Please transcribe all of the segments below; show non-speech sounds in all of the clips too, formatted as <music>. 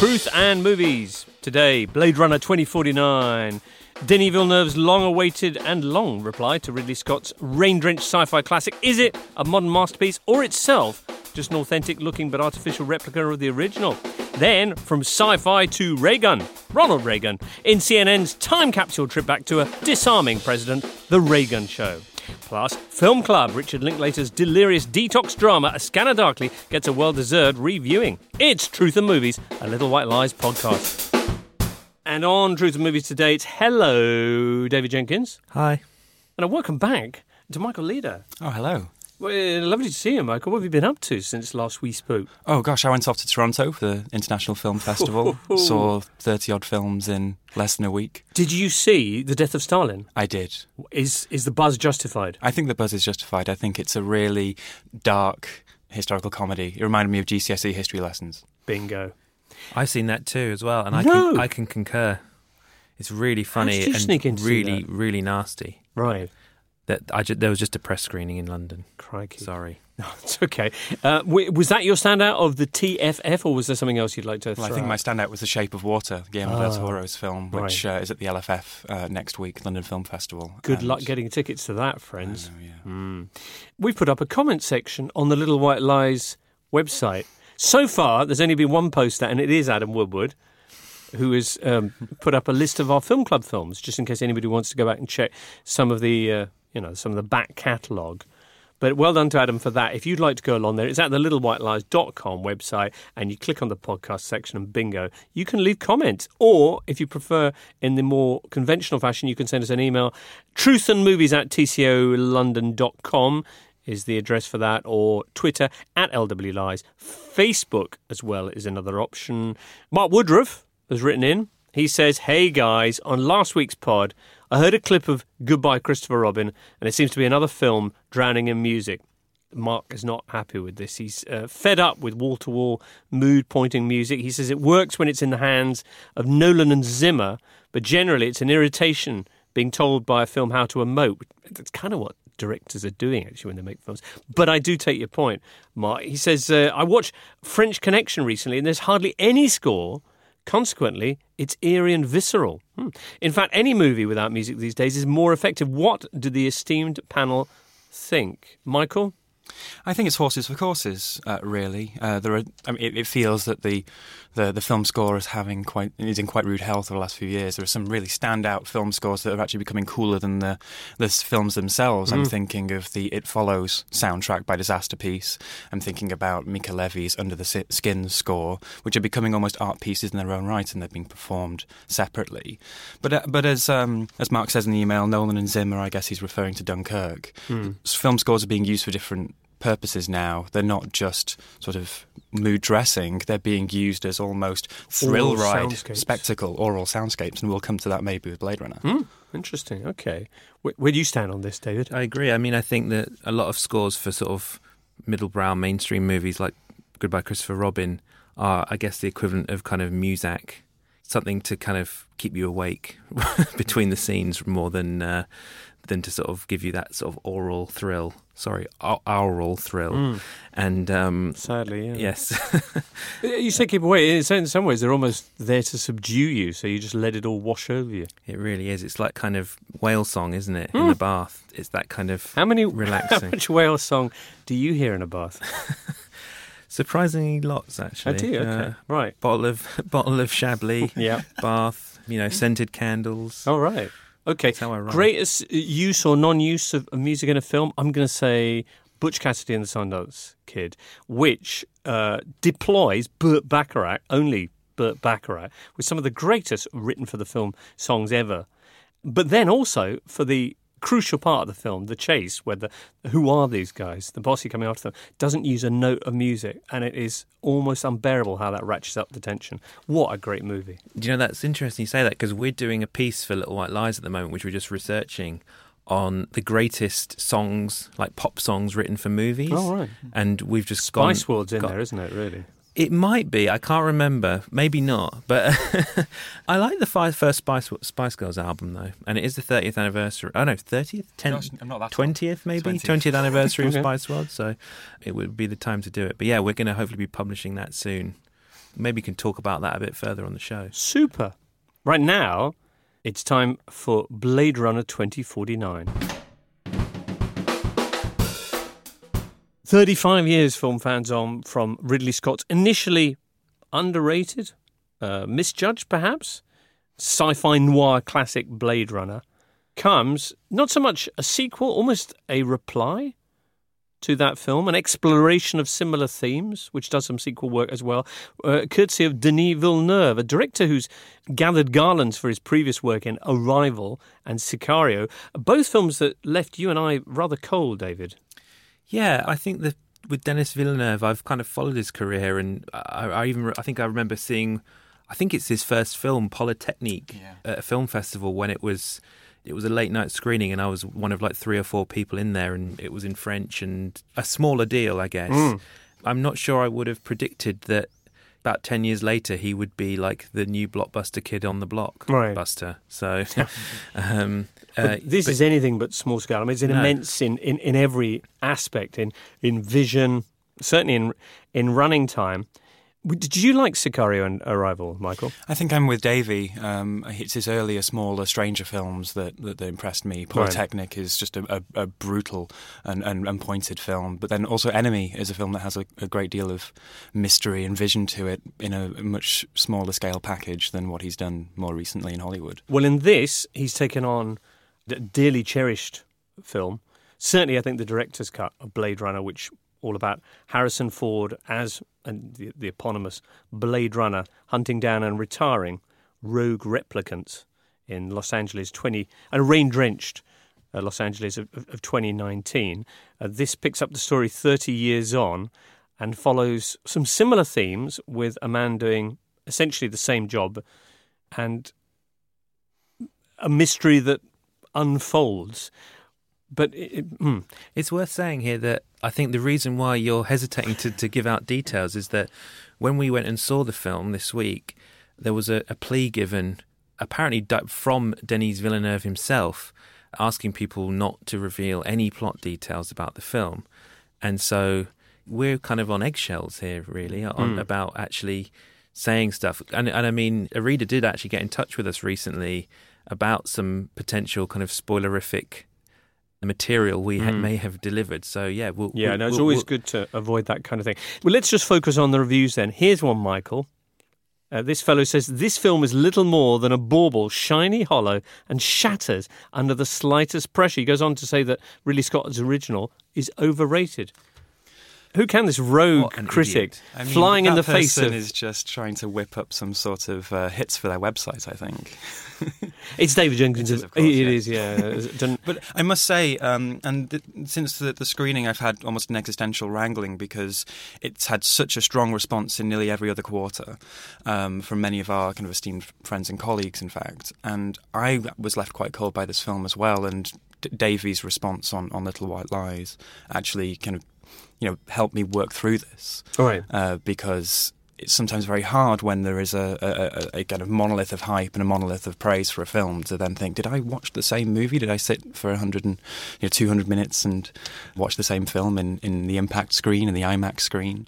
Truth and movies. Today, Blade Runner 2049. Denis Villeneuve's long awaited and long reply to Ridley Scott's rain drenched sci fi classic. Is it a modern masterpiece or itself just an authentic looking but artificial replica of the original? Then, from sci fi to Reagan, Ronald Reagan, in CNN's time capsule trip back to a disarming president, The Reagan Show. Plus, Film Club, Richard Linklater's delirious detox drama, A Scanner Darkly, gets a well deserved reviewing. It's Truth and Movies, a Little White Lies podcast. And on Truth and Movies today, it's hello, David Jenkins. Hi. And a welcome back to Michael Leader. Oh, hello. Well, eh, lovely to see you, Michael. What have you been up to since last we spoke? Oh, gosh, I went off to Toronto for the International Film <laughs> Festival. Saw 30 odd films in less than a week. Did you see The Death of Stalin? I did. Is, is the buzz justified? I think the buzz is justified. I think it's a really dark historical comedy. It reminded me of GCSE history lessons. Bingo. I've seen that too as well, and I No. can I can concur. It's really funny did and sneak in to see really that? really nasty. Right. That I ju- there was just a press screening in London. Crikey. Sorry. <laughs> No, it's okay. Uh, w- was that your standout of the TFF, or was there something else you'd like to Well, I throw think my out? standout was The Shape of Water, Guillermo del Oh, Toro's film, which right. uh, is at the LFF uh, next week, London Film Festival. Good And- luck getting tickets to that, friends. know, yeah. Mm. We've put up a comment section on the Little White Lies website. So far, there's only been one poster, and it is Adam Woodward, who has um, put up a list of our film club films, just in case anybody wants to go back and check some of the, uh, you know, some of the back catalogue. But well done to Adam for that. If you'd like to go along there, it's at the littlewhitelies.com website and you click on the podcast section and bingo, you can leave comments. Or if you prefer in the more conventional fashion, you can send us an email. Truthandmovies at tcolondon.com is the address for that, or Twitter at LW Lies. Facebook as well is another option. Mark Woodruff has written in. He says, Hey guys, on last week's pod, I heard a clip of Goodbye Christopher Robin, and it seems to be another film drowning in music. Mark is not happy with this. He's uh, fed up with wall to wall mood pointing music. He says it works when it's in the hands of Nolan and Zimmer, but generally it's an irritation being told by a film how to emote. That's kind of what directors are doing actually when they make films. But I do take your point, Mark. He says, uh, I watched French Connection recently and there's hardly any score. Consequently, it's eerie and visceral. Hmm. In fact, any movie without music these days is more effective. What do the esteemed panel think? Michael? I think it's horses for courses, uh, really. Uh, there are, I mean, it, it feels that the, the the film score is having quite is in quite rude health over the last few years. There are some really standout film scores that are actually becoming cooler than the the films themselves. I'm thinking of the It Follows soundtrack by Disasterpeace. I'm thinking about Mica Levi's Under the Skin score, which are becoming almost art pieces in their own right, and they're being performed separately. But uh, but as um, as Mark says in the email, Nolan and Zimmer, I guess he's referring to Dunkirk. S- Film scores are being used for different purposes now. They're not just sort of mood dressing. They're being used as almost thrill Oral ride soundscapes. spectacle, oral soundscapes, and we'll come to that maybe with Blade Runner. Hmm, interesting. Okay. Where, where do you stand on this, David? I agree. I mean, I think that a lot of scores for sort of middlebrow mainstream movies like Goodbye Christopher Robin are, I guess, the equivalent of kind of Muzak, something to kind of keep you awake <laughs> between the scenes more than uh, than to sort of give you that sort of oral thrill. Sorry, au- aural thrill. Mm. And um, Sadly, yeah. yes, <laughs> You say keep away. In some ways, they're almost there to subdue you, so you just let it all wash over you. it really is. It's like kind of whale song, isn't it? In the bath, it's that kind of Hmm. How many <laughs> relaxing. How much whale song do you hear in a bath? <laughs> Surprisingly, lots actually. I do. Okay, Uh, right. bottle of bottle of Chablis. Yeah. Bath. You know, scented candles. All right. Okay. That's how I. Greatest use or non-use of of music in a film? I'm going to say Butch Cassidy and the Sundance Kid, which uh, deploys Burt Bacharach, only Burt Bacharach, with some of the greatest written for the film songs ever. But then also for the crucial part of the film, the chase, where the who are these guys, the bossy coming after them, doesn't use a note of music, and it is almost unbearable how that ratchets up the tension. What a great movie! Do you know that's interesting you say that because we're doing a piece for Little White Lies at the moment, which we're just researching on the greatest songs, like pop songs written for movies. Oh, right. And we've just Spice gone, World's in got- there, isn't it? Really. It might be. I can't remember. Maybe not. But <laughs> I like the five first Spice Spice Girls album though, and it is the 30th anniversary. Oh no, 30th, 10th, I'm not that far. 20th maybe 20th. 20th anniversary of <laughs> Spice World. So it would be the time to do it. But yeah, we're going to hopefully be publishing that soon. Maybe we can talk about that a bit further on the show. Super. Right now, it's time for Blade Runner 2049. 35 years, film fans on from Ridley Scott's initially underrated, uh, misjudged perhaps, sci fi noir classic Blade Runner comes not so much a sequel, almost a reply to that film, an exploration of similar themes, which does some sequel work as well, uh, courtesy of Denis Villeneuve, a director who's gathered garlands for his previous work in Arrival and Sicario, both films that left you and I rather cold, David. Yeah, I think that with Denis Villeneuve, I've kind of followed his career, and I, I even I think I remember seeing, I think it's his first film, Polytechnique, Yeah. at a film festival when it was. It was a late night screening, and I was one of like three or four people in there, and it was in French and a smaller deal, I guess. Mm. I'm not sure I would have predicted that about 10 years later he would be like the new blockbuster kid on the block Right. buster so <laughs> um uh, this but- is anything but small scale. I mean, it's an No. immense in, in, in every aspect, in in vision, certainly in in running time. Did you like Sicario and Arrival, Michael? I think I'm with Davey. Um, it's his earlier, smaller, stranger films that, that, that impressed me. Polytechnic is just a, a, a brutal and, and, and pointed film. But then also Enemy is a film that has a, a great deal of mystery and vision to it in a much smaller scale package than what he's done more recently in Hollywood. Well, in this, he's taken on a dearly cherished film. Certainly, I think the director's cut of Blade Runner, which all about Harrison Ford as and the, the eponymous Blade Runner hunting down and retiring rogue replicants in Los Angeles 20 and rain drenched uh, Los Angeles of, of, of 2019. Uh, this picks up the story 30 years on and follows some similar themes with a man doing essentially the same job and a mystery that unfolds. But it, it- hmm. It's worth saying here that I think the reason why you're hesitating to, to give out details is that when we went and saw the film this week, there was a, a plea given, apparently from Denis Villeneuve himself, asking people not to reveal any plot details about the film. And so we're kind of on eggshells here, really, on Mm. about actually saying stuff. And, and I mean, a reader did actually get in touch with us recently about some potential kind of spoilerific material we had, Mm. may have delivered. So yeah, we'll, yeah, we'll, no, it's we'll- always good to avoid that kind of thing. Well, let's just focus on the reviews then. Here's one, Michael. Uh, this fellow says this film is little more than a bauble, shiny, hollow, and shatters under the slightest pressure. He goes on to say that Ridley Scott's original is overrated. Who can this rogue critic. I mean, flying in the face of? is just trying to whip up some sort of uh, hits for their website. I think. <laughs> It's David Jenkins. It is, of course, It yeah. is, yeah. <laughs> But I must say, um, and th- since the, the screening, I've had almost an existential wrangling because it's had such a strong response in nearly every other quarter um, from many of our kind of esteemed friends and colleagues, in fact. And I was left quite cold by this film as well. And D- Davy's response on, on Little White Lies actually kind of, you know, help me work through this All right. uh, because it's sometimes very hard when there is a, a, a, a kind of monolith of hype and a monolith of praise for a film to then think, did I watch the same movie? Did I sit for 100 and you know, 200 minutes and watch the same film in, in the impact screen and the IMAX screen?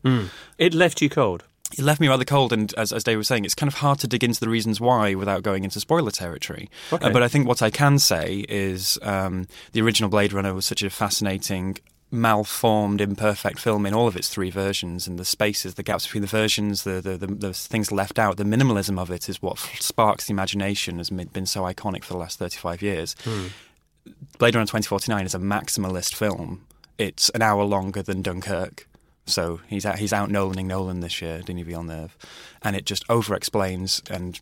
It left you cold. It left me rather cold, and as, as Dave was saying, it's kind of hard to dig into the reasons why without going into spoiler territory. Okay. Uh, but I think what I can say is um, the original Blade Runner was such a fascinating, malformed, imperfect film in all of its three versions, and the spaces, the gaps between the versions, the the, the, the things left out, the minimalism of it is what sparks the imagination, has been been so iconic for the last thirty-five years. Blade Runner 2049 is a maximalist film. It's an hour longer than Dunkirk. So he's out, he's out Nolaning Nolan this year, Denis Villeneuve, and it just over explains and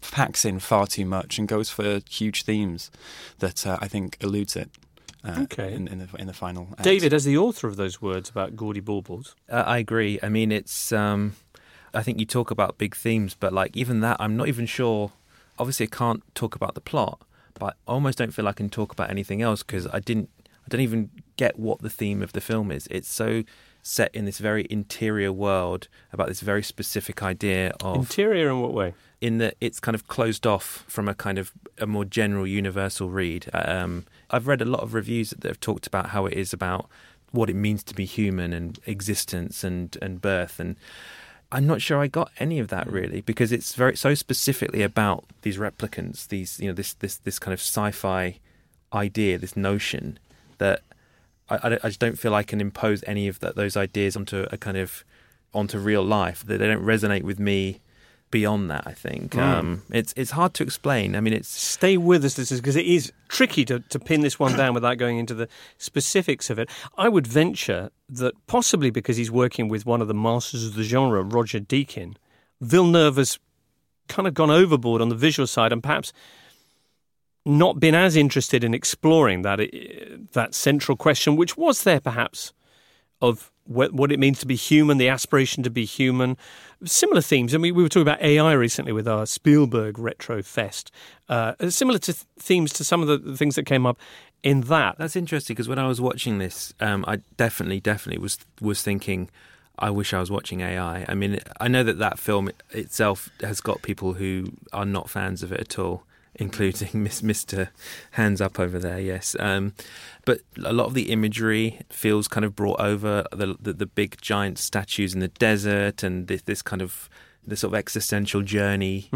packs in far too much and goes for huge themes that uh, I think eludes it. Uh, Okay. In, in the in the final. act. David, as the author of those words about gaudy baubles, Uh, I agree. I mean, it's. Um, I think you talk about big themes, but like even that, I'm not even sure. Obviously, I can't talk about the plot, but I almost don't feel I can talk about anything else because I didn't. I don't even get what the theme of the film is. It's so set in this very interior world about this very specific idea of interior in what way? in that it's kind of closed off from a kind of a more general universal read. Um, I've read a lot of reviews that have talked about how it is about what it means to be human and existence and, and birth and I'm not sure I got any of that really because it's very so specifically about these replicants, these you know this this this kind of sci-fi idea, this notion that I, I, I just don't feel I can impose any of that, those ideas onto a kind of onto real life. That they don't resonate with me beyond that. I think Mm. um, it's it's hard to explain. I mean, it's Stay with us, listeners, because it is tricky to, to pin this one down without going into the specifics of it. I would venture that possibly because he's working with one of the masters of the genre, Roger Deakin, Villeneuve has kind of gone overboard on the visual side and perhaps not been as interested in exploring that uh, that central question, which was there perhaps of what, it means to be human, the aspiration to be human. Similar themes. I mean, we were talking about AI recently with our Spielberg Retro Fest. Uh, similar to th- themes to some of the, the things that came up in that. That's interesting because when I was watching this, um, I definitely, definitely was was thinking, I wish I was watching AI. I mean, I know that that film itself has got people who are not fans of it at all, including <laughs> Miss Mister Hands Up over there. Yes, um, but a lot of the imagery feels kind of brought over the the, the big giant statues in the desert and this, this kind of the sort of existential journey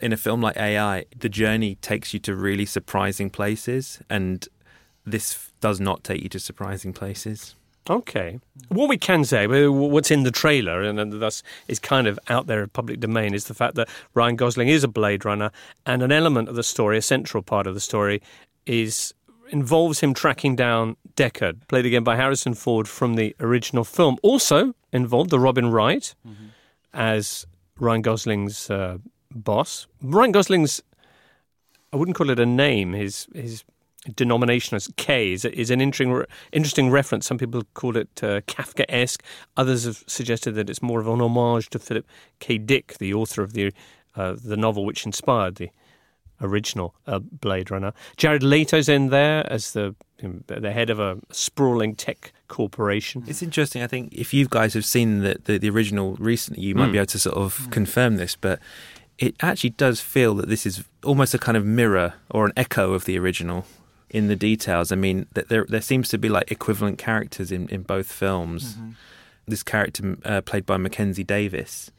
in a film like AI. The journey takes you to really surprising places, and this does not take you to surprising places. Okay. What we can say, what's in the trailer, and thus is kind of out there in public domain, is the fact that Ryan Gosling is a Blade Runner, and an element of the story, a central part of the story, is involves him tracking down Deckard, played again by Harrison Ford from the original film. Also involved the Robin Wright as Ryan Gosling's uh, boss. Ryan Gosling's, I wouldn't call it a name. His his denomination as K is, is an interesting interesting reference. Some people call it uh, Kafka-esque. Others have suggested that it's more of an homage to Philip K. Dick, the author of the uh, the novel which inspired the original uh, Blade Runner. Jared Leto's in there as the the head of a sprawling tech corporation. It's interesting. I think if you guys have seen the, the, the original recently, you might be able to sort of confirm this, but it actually does feel that this is almost a kind of mirror or an echo of the original in the details. I mean, there there seems to be like equivalent characters in, in both films. This character uh, played by Mackenzie Davis,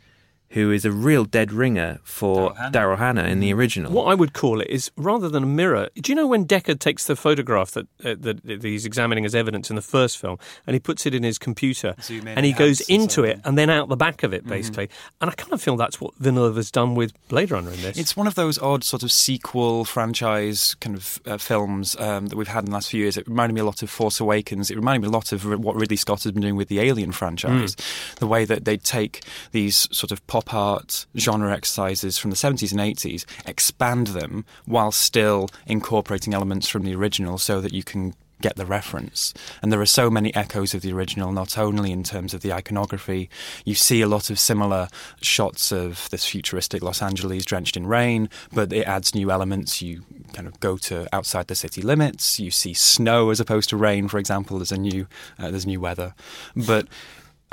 who is a real dead ringer for Daryl Hannah. Hannah in the original. What I would call it is rather than a mirror. Do you know when Deckard takes the photograph that, uh, that that he's examining as evidence in the first film, and he puts it in his computer, Zoom in and he goes into it, and then out the back of it, basically. And I kind of feel that's what Villeneuve has done with Blade Runner in this. It's one of those odd sort of sequel franchise kind of uh, films um, that we've had in the last few years. It reminded me a lot of Force Awakens. It reminded me a lot of what Ridley Scott has been doing with the Alien franchise. The way that they take these sort of pop art genre exercises from the 70s and 80s, expand them while still incorporating elements from the original so that you can get the reference. And there are so many echoes of the original, not only in terms of the iconography. You see a lot of similar shots of this futuristic Los Angeles drenched in rain, but it adds new elements. You kind of go to outside the city limits. You see snow as opposed to rain, for example. There's a new, uh, there's new weather. But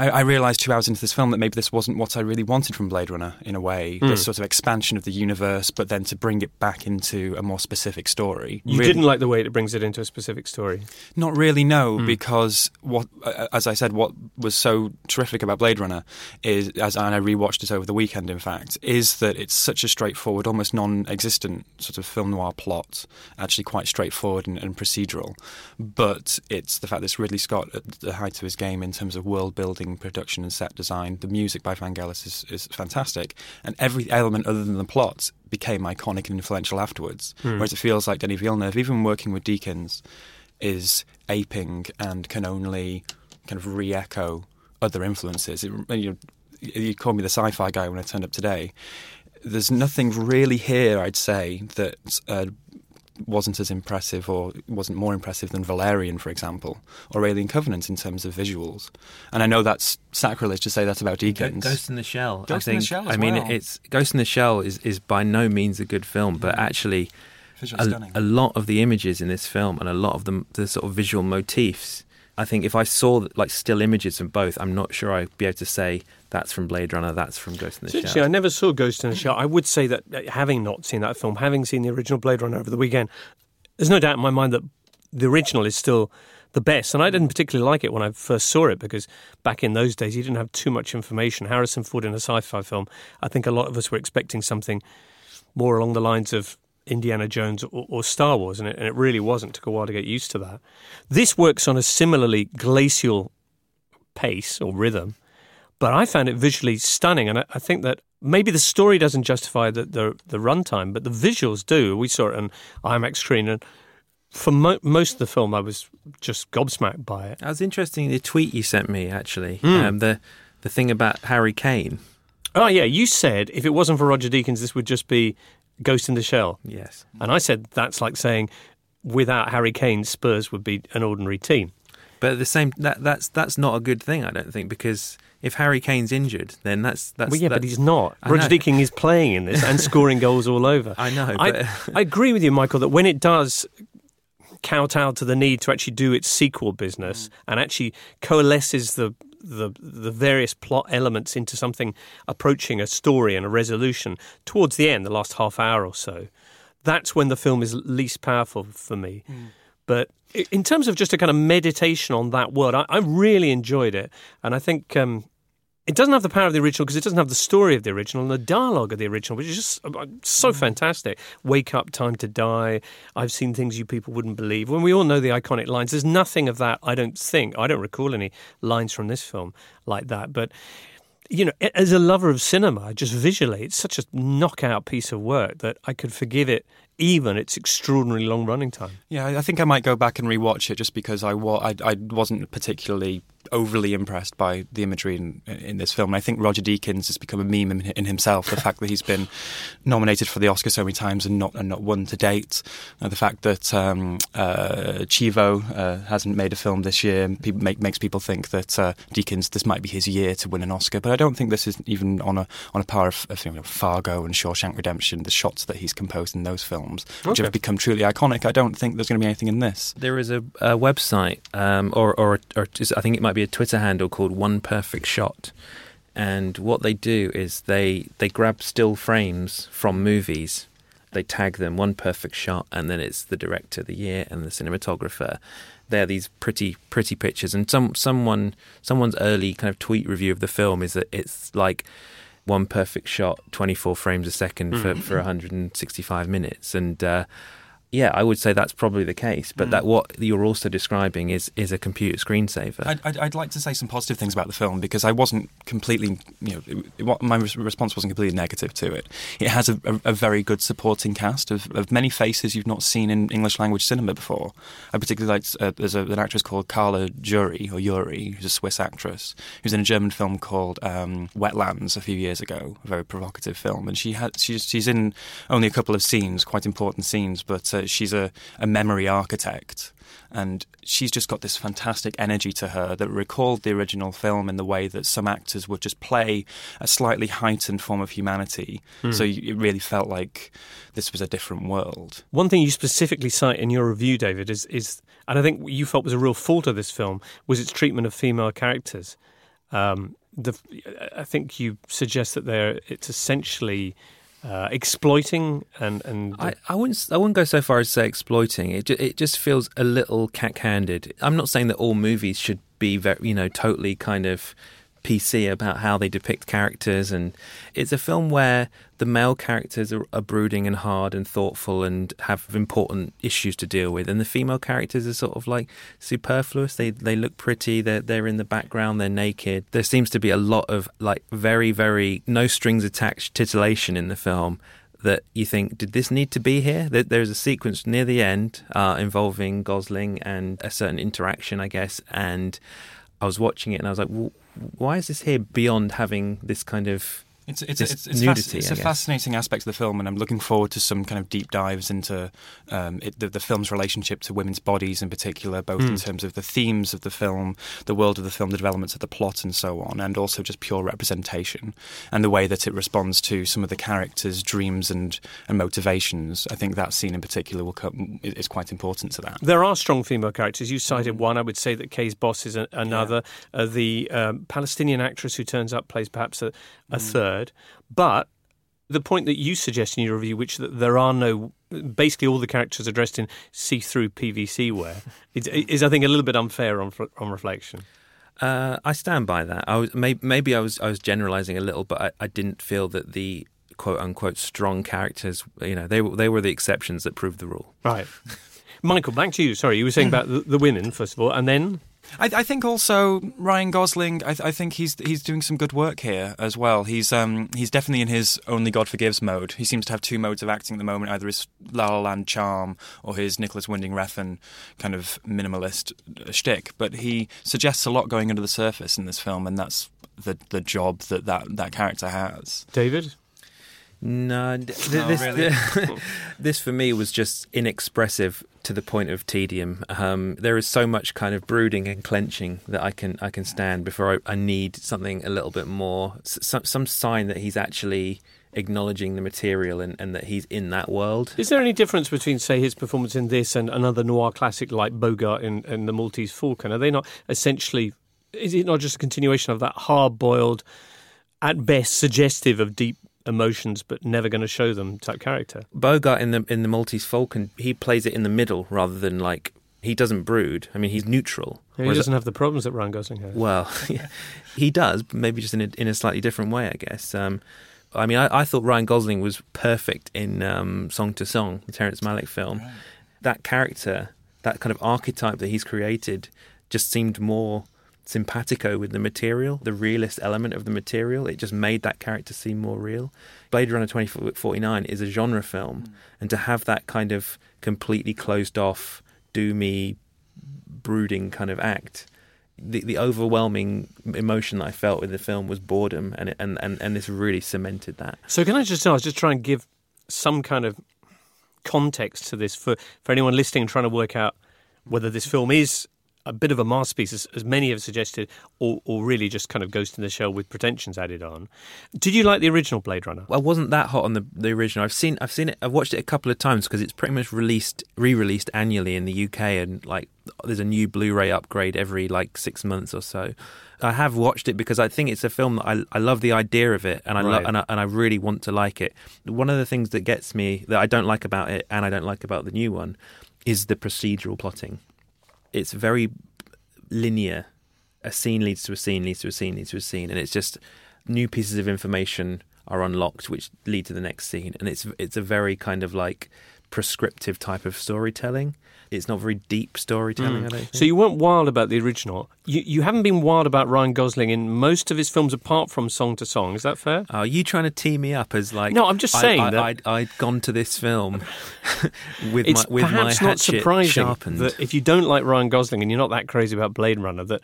I, I realised two hours into this film that maybe this wasn't what I really wanted from Blade Runner in a way. Hmm. This sort of expansion of the universe, but then to bring it back into a more specific story. You Really- didn't like the way it brings it into a specific story. Not really, no, Hmm. because what, as I said, what was so terrific about Blade Runner is, as and I rewatched it over the weekend, in fact, is that it's such a straightforward, almost non-existent sort of film noir plot, actually quite straightforward and, and procedural. But it's the fact that it's Ridley Scott at the height of his game in terms of world building, production, and set design. The music by Vangelis is, is fantastic, and every element other than the plot became iconic and influential afterwards. Whereas it feels like Denis Villeneuve, even working with Deakins, is aping and can only kind of re-echo other influences. It, you, you called me the sci-fi guy when I turned up today. There's nothing really here, I'd say, that uh, wasn't as impressive or wasn't more impressive than Valerian, for example, or Alien Covenant in terms of visuals. And I know that's sacrilege to say that about Deakins. Ghost in the Shell. Ghost I in the Shell as I mean, well. it's Ghost in the Shell is, is by no means a good film, but mm. actually, a, a lot of the images in this film and a lot of the, the sort of visual motifs. I think if I saw like still images from both, I'm not sure I'd be able to say that's from Blade Runner, that's from Ghost in the Shell. I never saw Ghost in the Shell. I would say that having not seen that film, having seen the original Blade Runner over the weekend, there's no doubt in my mind that the original is still the best. And I didn't particularly like it when I first saw it because back in those days you didn't have too much information. Harrison Ford in a sci-fi film, I think a lot of us were expecting something more along the lines of Indiana Jones or, or Star Wars, and it, and it really wasn't. It took a while to get used to that. This works on a similarly glacial pace or rhythm, but I found it visually stunning, and I, I think that maybe the story doesn't justify the, the the runtime, but the visuals do. We saw it on IMAX screen, and for mo- most of the film, I was just gobsmacked by it. That was interesting. The tweet you sent me actually, Hmm. um, the the thing about Harry Kane. Oh yeah, you said if it wasn't for Roger Deakins, this would just be Ghost in the Shell, Yes, and I said that's like saying without Harry Kane, Spurs would be an ordinary team. but at the same that that's that's not a good thing. I don't think because if Harry Kane's injured, then that's that's. Well, yeah, but he's not. I Roger know. Deakins is playing in this and <laughs> scoring goals all over. I know, I, <laughs> I agree with you, Michael, that when it does kowtow to the need to actually do its sequel business Mm. and actually coalesces the, the the various plot elements into something approaching a story and a resolution towards the end, the last half hour or so, that's when the film is least powerful for me. Mm. But in terms of just a kind of meditation on that world, I, I really enjoyed it, and I think um, it doesn't have the power of the original because it doesn't have the story of the original and the dialogue of the original, which is just uh, so fantastic. Wake up, time to die. I've seen things you people wouldn't believe. When we all know the iconic lines, there's nothing of that. I don't think. I don't recall any lines from this film like that, but. You know, as a lover of cinema, just visually, it's such a knockout piece of work that I could forgive it even its extraordinarily long running time. Yeah, I think I might go back and rewatch it just because I, wa- I, I wasn't particularly overly impressed by the imagery in, in this film. And I think Roger Deakins has become a meme in, in himself. The fact that he's been <laughs> nominated for the Oscar so many times and not and not won to date. Uh, the fact that um, uh, Chivo uh, hasn't made a film this year make, makes people think that uh, Deakins this might be his year to win an Oscar. But I don't think this is even on a on a par of, of you know, Fargo and Shawshank Redemption. The shots that he's composed in those films, which Okay. have become truly iconic. I don't think there's going to be anything in this. There is a, a website, um, or, or, or is- I think it might be a Twitter handle called One Perfect Shot. And what they do is they, they grab still frames from movies, they tag them One Perfect Shot, and then it's the director, of the year, and the cinematographer. They're these pretty pretty pictures, and some someone someone's early kind of tweet review of the film is that it's like one perfect shot, 24 frames a second for, for 165 minutes. And uh, yeah, I would say that's probably the case. But that what you're also describing is is a computer screensaver. I'd, I'd, I'd like to say some positive things about the film because I wasn't completely, you know, it, it, my response wasn't completely negative to it. It has a, a, a very good supporting cast of, of many faces you've not seen in English language cinema before. I particularly liked uh, there's a, an actress called Carla Juri or Yuri, who's a Swiss actress, who's in a German film called um, Wetlands a few years ago, a very provocative film, and she had she's she's in only a couple of scenes, quite important scenes, but uh, she's a, a memory architect and she's just got this fantastic energy to her that recalled the original film in the way that some actors would just play a slightly heightened form of humanity. So it really felt like this was a different world. One thing you specifically cite in your review, David, is, is and I think what you felt was a real fault of this film was its treatment of female characters. Um, the, I think you suggest that they're it's essentially uh, exploiting and and I, I wouldn't I wouldn't go so far as to say exploiting. It ju- it just feels a little cack-handed. I'm not saying that all movies should be very, you know totally kind of PC about how they depict characters, and it's a film where the male characters are, are brooding and hard and thoughtful and have important issues to deal with, and the female characters are sort of like superfluous. They they look pretty. They're they're in the background. They're naked. There seems to be a lot of like very very no strings attached titillation in the film that you think, did this need to be here? There- There's a sequence near the end uh, involving Gosling and a certain interaction, I guess, and I was watching it and I was like, "W- why is this here beyond having this kind of It's it's it's, it's, nudity, fasc- it's a fascinating aspect of the film, and I'm looking forward to some kind of deep dives into um, it, the, the film's relationship to women's bodies in particular, both in terms of the themes of the film, the world of the film, the developments of the plot, and so on, and also just pure representation and the way that it responds to some of the characters' dreams and, and motivations. I think that scene in particular will come, is quite important to that. There are strong female characters. You cited one. I would say that Kay's boss is a, another. Uh, the um, Palestinian actress who turns up plays perhaps a, a third. But the point that you suggest in your review, which that there are no, basically all the characters are dressed in see-through PVC wear, <laughs> is, is I think a little bit unfair on on reflection. Uh, I stand by that. I was maybe, maybe I was I was generalizing a little, but I, I didn't feel that the quote unquote strong characters, you know, they were they were the exceptions that proved the rule. Right. <laughs> Michael, back to you. Sorry, you were saying <laughs> about the, the women first of all, and then I, I think also Ryan Gosling. I, I think he's he's doing some good work here as well. He's um he's definitely in his only God forgives mode. He seems to have two modes of acting at the moment: either his La La Land charm or his Nicolas Winding Refn kind of minimalist uh, shtick. But he suggests a lot going under the surface in this film, and that's the the job that that, that character has. David. No, d- th- Oh, this, really? <laughs> this for me was just inexpressive to the point of tedium. Um, there is so much kind of brooding and clenching that I can I can stand before I, I need something a little bit more, some some sign that he's actually acknowledging the material and, and that he's in that world. Is there any difference between, say, his performance in this and another noir classic like Bogart in, in The Maltese Falcon? Are they not essentially, is it not just a continuation of that hard boiled, at best suggestive of deep emotions but never going to show them type character? Bogart in the in the Maltese Falcon, he plays it in the middle rather than like he doesn't brood. I mean, he's neutral. He doesn't have the problems that Ryan Gosling has. Well, <laughs> he does, but maybe just in a, in a slightly different way, I guess. Um, I mean, I, I thought Ryan Gosling was perfect in um, Song to Song, the Terrence Malick film. That character, that kind of archetype that he's created, just seemed more simpatico with the material, the realist element of the material. It just made that character seem more real. Blade Runner 2049 is a genre film, mm. and to have that kind of completely closed off, doomy, brooding kind of act the, the overwhelming emotion that I felt in the film was boredom, and it, and, and and this really cemented that. So can I just I was just try and give some kind of context to this for, for anyone listening trying to work out whether this film is a bit of a masterpiece, as, as many have suggested, or, or really just kind of Ghost in the Shell with pretensions added on. Did you like the original Blade Runner? I wasn't that hot on the the original. I've seen I've seen it. I've watched it a couple of times because it's pretty much released re-released annually in the UK, and like there's a new Blu-ray upgrade every like six months or so. I have watched it because I think it's a film that I I love the idea of it, and I Right. love and I, and I really want to like it. One of the things that gets me that I don't like about it, and I don't like about the new one, is the procedural plotting. It's very linear. A scene leads to a scene, leads to a scene, leads to a scene, and it's just new pieces of information are unlocked, which lead to the next scene, and it's it's a very kind of like prescriptive type of storytelling. It's not very deep storytelling. Mm. I think. So you weren't wild about the original. You you haven't been wild about Ryan Gosling in most of his films, apart from Song to Song. Is that fair? Are you trying to tee me up as like? No, I'm just I- saying I, that- I'd, I'd gone to this film <laughs> with it's my with my perhaps not surprising sharpened. that if you don't like Ryan Gosling and you're not that crazy about Blade Runner, that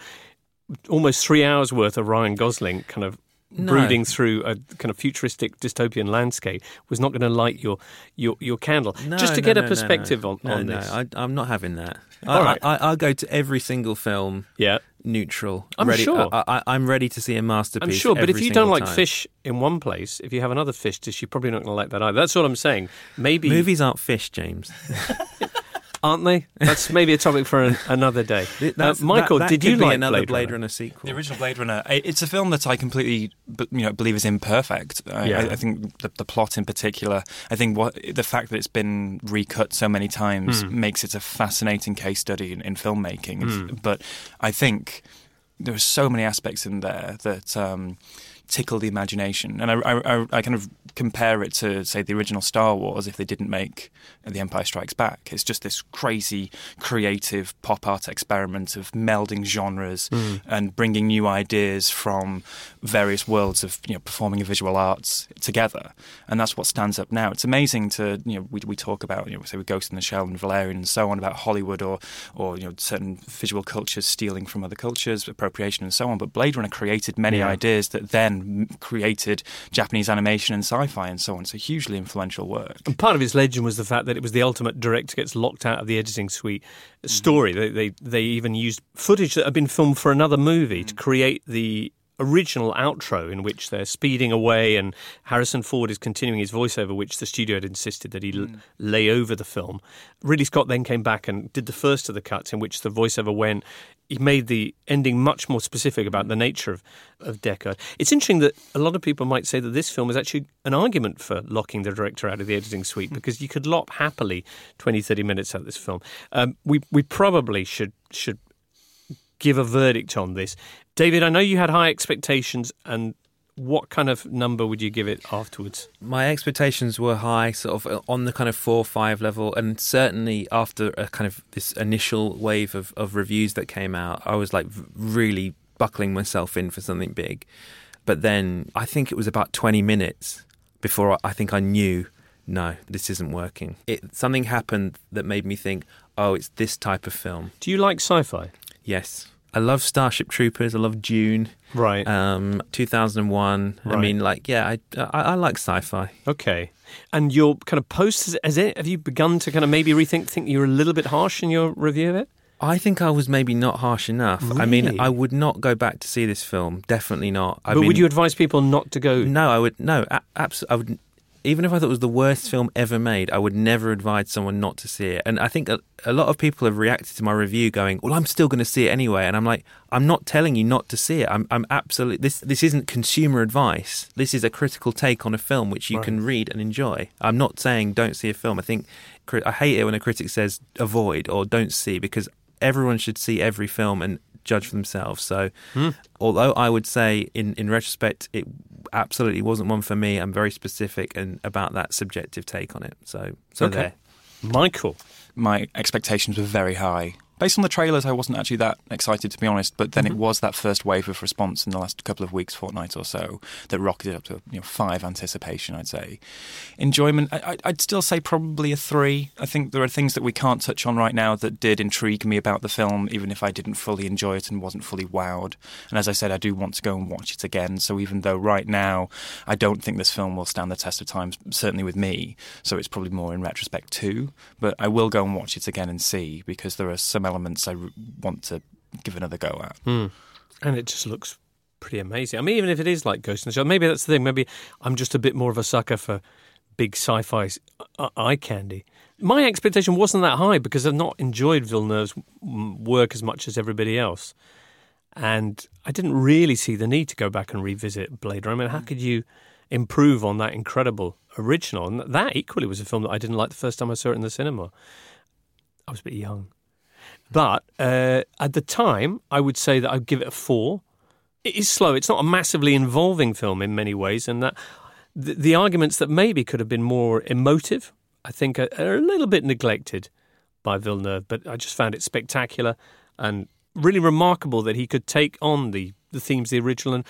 almost three hours worth of Ryan Gosling kind of No. brooding through a kind of futuristic dystopian landscape was not going to light your your, your candle. No, Just to no, get a perspective on, on no, this. I, I'm not having that. All I, right. I, I'll go to every single film yeah, neutral. I'm ready, sure. I, I, I'm ready to see a masterpiece. I'm sure. But if you don't like time. fish in one place, if you have another fish dish, you're probably not going to like that either. That's what I'm saying. Maybe movies aren't fish, James. <laughs> aren't they? That's maybe a topic for an, another day. <laughs> Uh, Michael, that- that did could you be like another Blade, Blade Runner? Runner sequel? The original Blade Runner. It's a film that I completely, you know, believe is imperfect. I, Yeah. I, I think the, the plot in particular. I think what the fact that it's been recut so many times Hmm. makes it a fascinating case study in, in filmmaking. Hmm. But I think there are so many aspects in there that. Um, tickle the imagination and I, I, I- I kind of compare it to say the original Star Wars if they didn't make The Empire Strikes Back. It's just this crazy creative pop art experiment of melding genres mm. and bringing new ideas from various worlds of you know performing and visual arts together. And that's what stands up now. It's amazing to you know we, we talk about you know say with Ghost in the Shell and Valerian and so on about Hollywood or or you know certain visual cultures stealing from other cultures appropriation and so on. But Blade Runner created many Yeah. ideas that then created Japanese animation and sci-fi and so on. It's a hugely influential work. And part of his legend was the fact that it was the ultimate director gets locked out of the editing suite story. Mm-hmm. They, they they even used footage that had been filmed for another movie to mm-hmm. create the original outro in which they're speeding away and Harrison Ford is continuing his voiceover which the studio had insisted that he l- mm. lay over the film. Ridley Scott then came back and did the first of the cuts in which the voiceover went he made the ending much more specific about the nature of, of Deckard. It's interesting that a lot of people might say that this film is actually an argument for locking the director out of the editing suite because you could lop happily 20, 30 minutes out of this film. Um, we, we probably should, should give a verdict on this. David, I know you had high expectations, and what kind of number would you give it afterwards? my expectations were high, sort of uh, on the kind of four or five level, and certainly after a kind of this initial wave of, of reviews that came out, I was like really buckling myself in for something big. But then I think it was about 20 minutes before I, I think I knew, no, this isn't working. It something happened that made me think, oh, it's this type of film. Do you like sci fi? Yes. I love Starship Troopers. I love Dune. Right. Um, 2001. I mean, like, yeah, I, I, I like sci-fi. Okay. And your kind of post, has, has it, have you begun to kind of maybe rethink, think you were a little bit harsh in your review of it? I think I was maybe not harsh enough. I mean, I would not go back to see this film. Definitely not. I but mean, would you advise people not to go? No, I would. No, absolutely. I would. Even if I thought it was the worst film ever made, I would never advise someone not to see it. And I think a, a lot of people have reacted to my review, going, "Well, I'm still going to see it anyway." And I'm like, "I'm not telling you not to see it. I'm, I'm absolutely this. This isn't consumer advice. This is a critical take on a film which you can read and enjoy. I'm not saying don't see a film. I think I hate it when a critic says avoid or don't see because everyone should see every film and judge for themselves. So, hmm. although I would say in in retrospect it absolutely wasn't one for me, I'm very specific and about that subjective take on it. So, so Okay. there. Michael. my expectations were very high. Based on the trailers, I wasn't actually that excited, to be honest. But then it mm-hmm. was that first wave of response in the last couple of weeks, fortnight or so, that rocketed up to you know five anticipation. I'd say enjoyment. I, I'd still say probably a three. I think there are things that we can't touch on right now that did intrigue me about the film, even if I didn't fully enjoy it and wasn't fully wowed. And as I said, I do want to go and watch it again. So even though right now I don't think this film will stand the test of time, certainly with me, so it's probably more in retrospect too. But I will go and watch it again and see because there are some elements I r- want to give another go at. And it just looks pretty amazing. I mean, even if it is like Ghost in the Shell, maybe that's the thing. Maybe I'm just a bit more of a sucker for big sci-fi uh, eye candy. My expectation wasn't that high because I've not enjoyed Villeneuve's mm, work as much as everybody else, and I didn't really see the need to go back and revisit Blade Runner. I mean, how could you improve on that incredible original? And that equally was a film that I didn't like the first time I saw it in the cinema. I was a bit young. But uh, at the time, I would say that I'd give it a four. It is slow. It's not a massively involving film in many ways, and that the, the arguments that maybe could have been more emotive, I think, are, are a little bit neglected by Villeneuve. But I just found it spectacular and really remarkable that he could take on the, the themes of the original and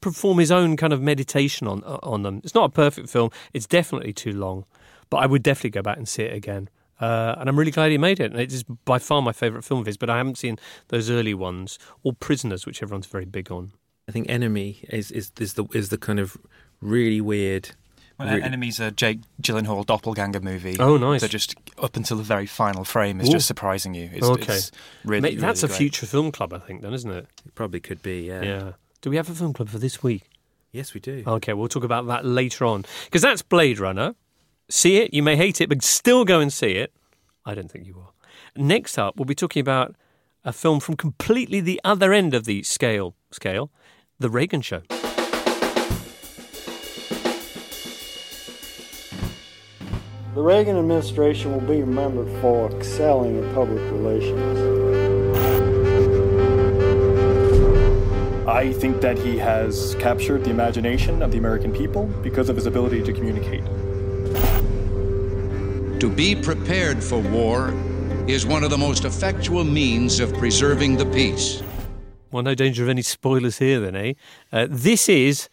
perform his own kind of meditation on on them. It's not a perfect film. It's definitely too long, but I would definitely go back and see it again. Uh, and I'm really glad he made it. And it is by far my favourite film of his, but I haven't seen those early ones or Prisoners, which everyone's very big on. I think Enemy is is is the is the kind of really weird. Well, Really- Enemy's a Jake Gyllenhaal doppelganger movie. Oh, nice. That just up until the very final frame is Ooh. just surprising you. It's, Okay. it's really, Mate, that's really a future film club, I think, then, isn't it? It probably could be. Yeah. Yeah. Do we have a film club for this week? Yes, we do. Okay, we'll talk about that later on. Because that's Blade Runner. See it, you may hate it, but still go and see it. I don't think you will. Next up, we'll be talking about a film from completely the other end of the scale. Scale, The Reagan Show. The Reagan administration will be remembered for excelling in public relations. I think that he has captured the imagination of the American people because of his ability to communicate. To be prepared for war is one of the most effectual means of preserving the peace. Well, no danger of any spoilers here, then, eh? Uh, this is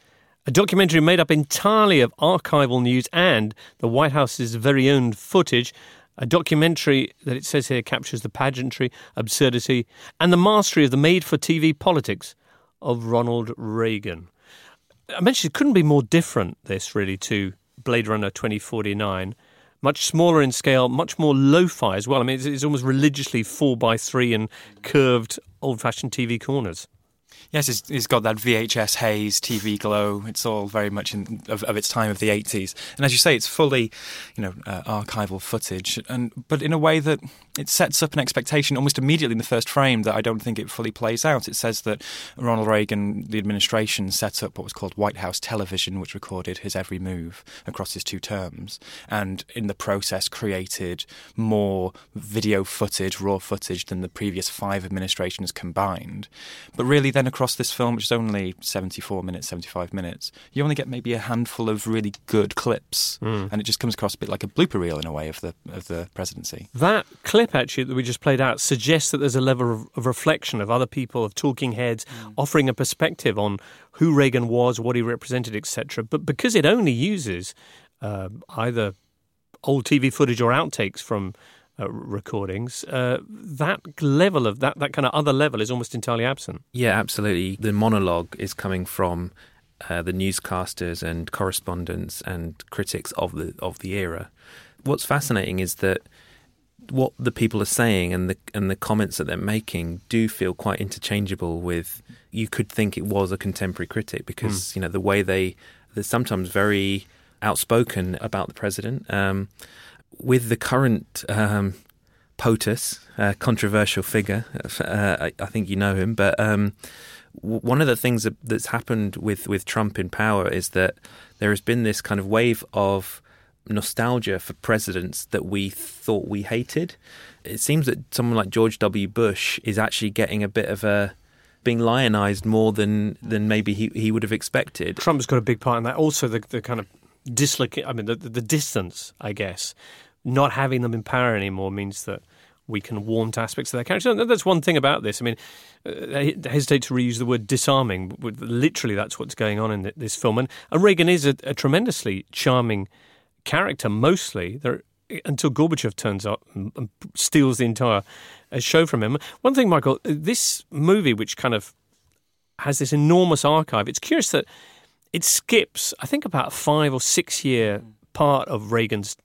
a documentary made up entirely of archival news and the White House's very own footage. A documentary that it says here captures the pageantry, absurdity, and the mastery of the made for TV politics of Ronald Reagan. I mentioned it couldn't be more different, this really, to Blade Runner 2049. Much smaller in scale, much more lo fi as well. I mean, it's, it's almost religiously 4 by 3 and curved old fashioned TV corners. Yes, it's, it's got that VHS haze, TV glow. It's all very much in, of, of, its time of the 80s. And as you say, it's fully, you know, uh, archival footage, and but in a way that it sets up an expectation almost immediately in the first frame that I don't think it fully plays out. It says that Ronald Reagan, the administration, set up what was called White House Television, which recorded his every move across his two terms, and in the process created more video footage, raw footage, than the previous five administrations combined. But really, then across this film, which is only 74 minutes, 75 minutes, you only get maybe a handful of really good clips, mm. and it just comes across a bit like a blooper reel in a way of the of the presidency. That clip actually that we just played out suggests that there's a level of, of reflection of other people, of talking heads, mm. offering a perspective on who Reagan was, what he represented, etc. But because it only uses uh, either old TV footage or outtakes from uh, recordings, uh, that level of that that kind of other level is almost entirely absent. Yeah, absolutely. The monologue is coming from uh, the newscasters and correspondents and critics of the of the era. What's fascinating is that what the people are saying and the and the comments that they're making do feel quite interchangeable with you could think it was a contemporary critic because mm. you know the way they they're sometimes very outspoken about the president. Um, with the current um, POTUS, a controversial figure, uh, I, I, think you know him, but um, w- one of the things that, that's happened with, with Trump in power is that there has been this kind of wave of nostalgia for presidents that we thought we hated. It seems that someone like George W. Bush is actually getting a bit of a being lionized more than than maybe he, he would have expected. Trump's got a big part in that. Also, the, the kind of dislocate. I mean, the, the distance, I guess, not having them in power anymore means that we can warm to aspects of their character. That's one thing about this. I mean, uh, I hesitate to reuse the word disarming. But literally, that's what's going on in this film. And, and Reagan is a, a tremendously charming character, mostly. There, until Gorbachev turns up and steals the entire uh, show from him. One thing, Michael, this movie, which kind of has this enormous archive, it's curious that it skips, I think, about a five or six year part of Reagan's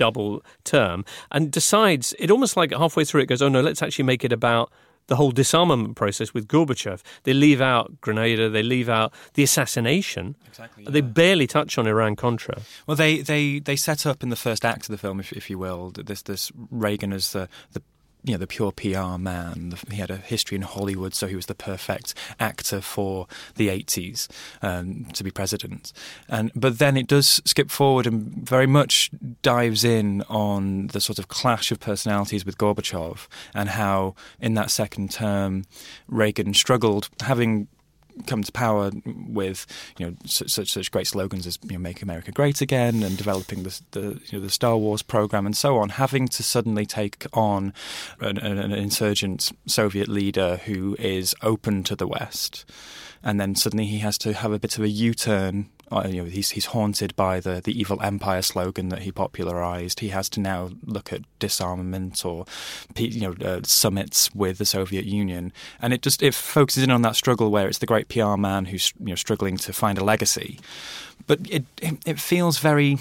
double term and decides it almost like halfway through it goes, oh no, let's actually make it about the whole disarmament process with Gorbachev. They leave out Grenada, they leave out the assassination. Exactly. Yeah. They barely touch on Iran Contra. Well, they, they, they set up in the first act of the film, if, if you will, this this Reagan as the, the you know the pure PR man. He had a history in Hollywood, so he was the perfect actor for the 80s um, to be president. And but then it does skip forward and very much dives in on the sort of clash of personalities with Gorbachev and how in that second term Reagan struggled having come to power with you know such such, great slogans as you know, "Make America Great Again" and developing the the, you know, the Star Wars program and so on, having to suddenly take on an, an insurgent Soviet leader who is open to the West, and then suddenly he has to have a bit of a U turn you know, he's he's haunted by the, the evil empire slogan that he popularized. He has to now look at disarmament or you know uh, summits with the Soviet Union, and it just it focuses in on that struggle where it's the great PR man who's you know struggling to find a legacy, but it it, it feels very.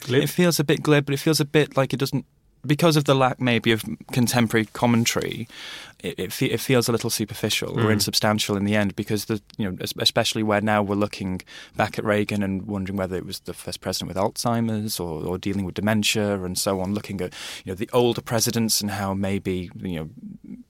Glib. It feels a bit glib, but it feels a bit like it doesn't because of the lack maybe of contemporary commentary, it, it, fe- it feels a little superficial or Mm. insubstantial in the end because the you know especially where now we're looking back at Reagan and wondering whether it was the first president with Alzheimer's or, or dealing with dementia and so on, looking at you know the older presidents and how maybe you know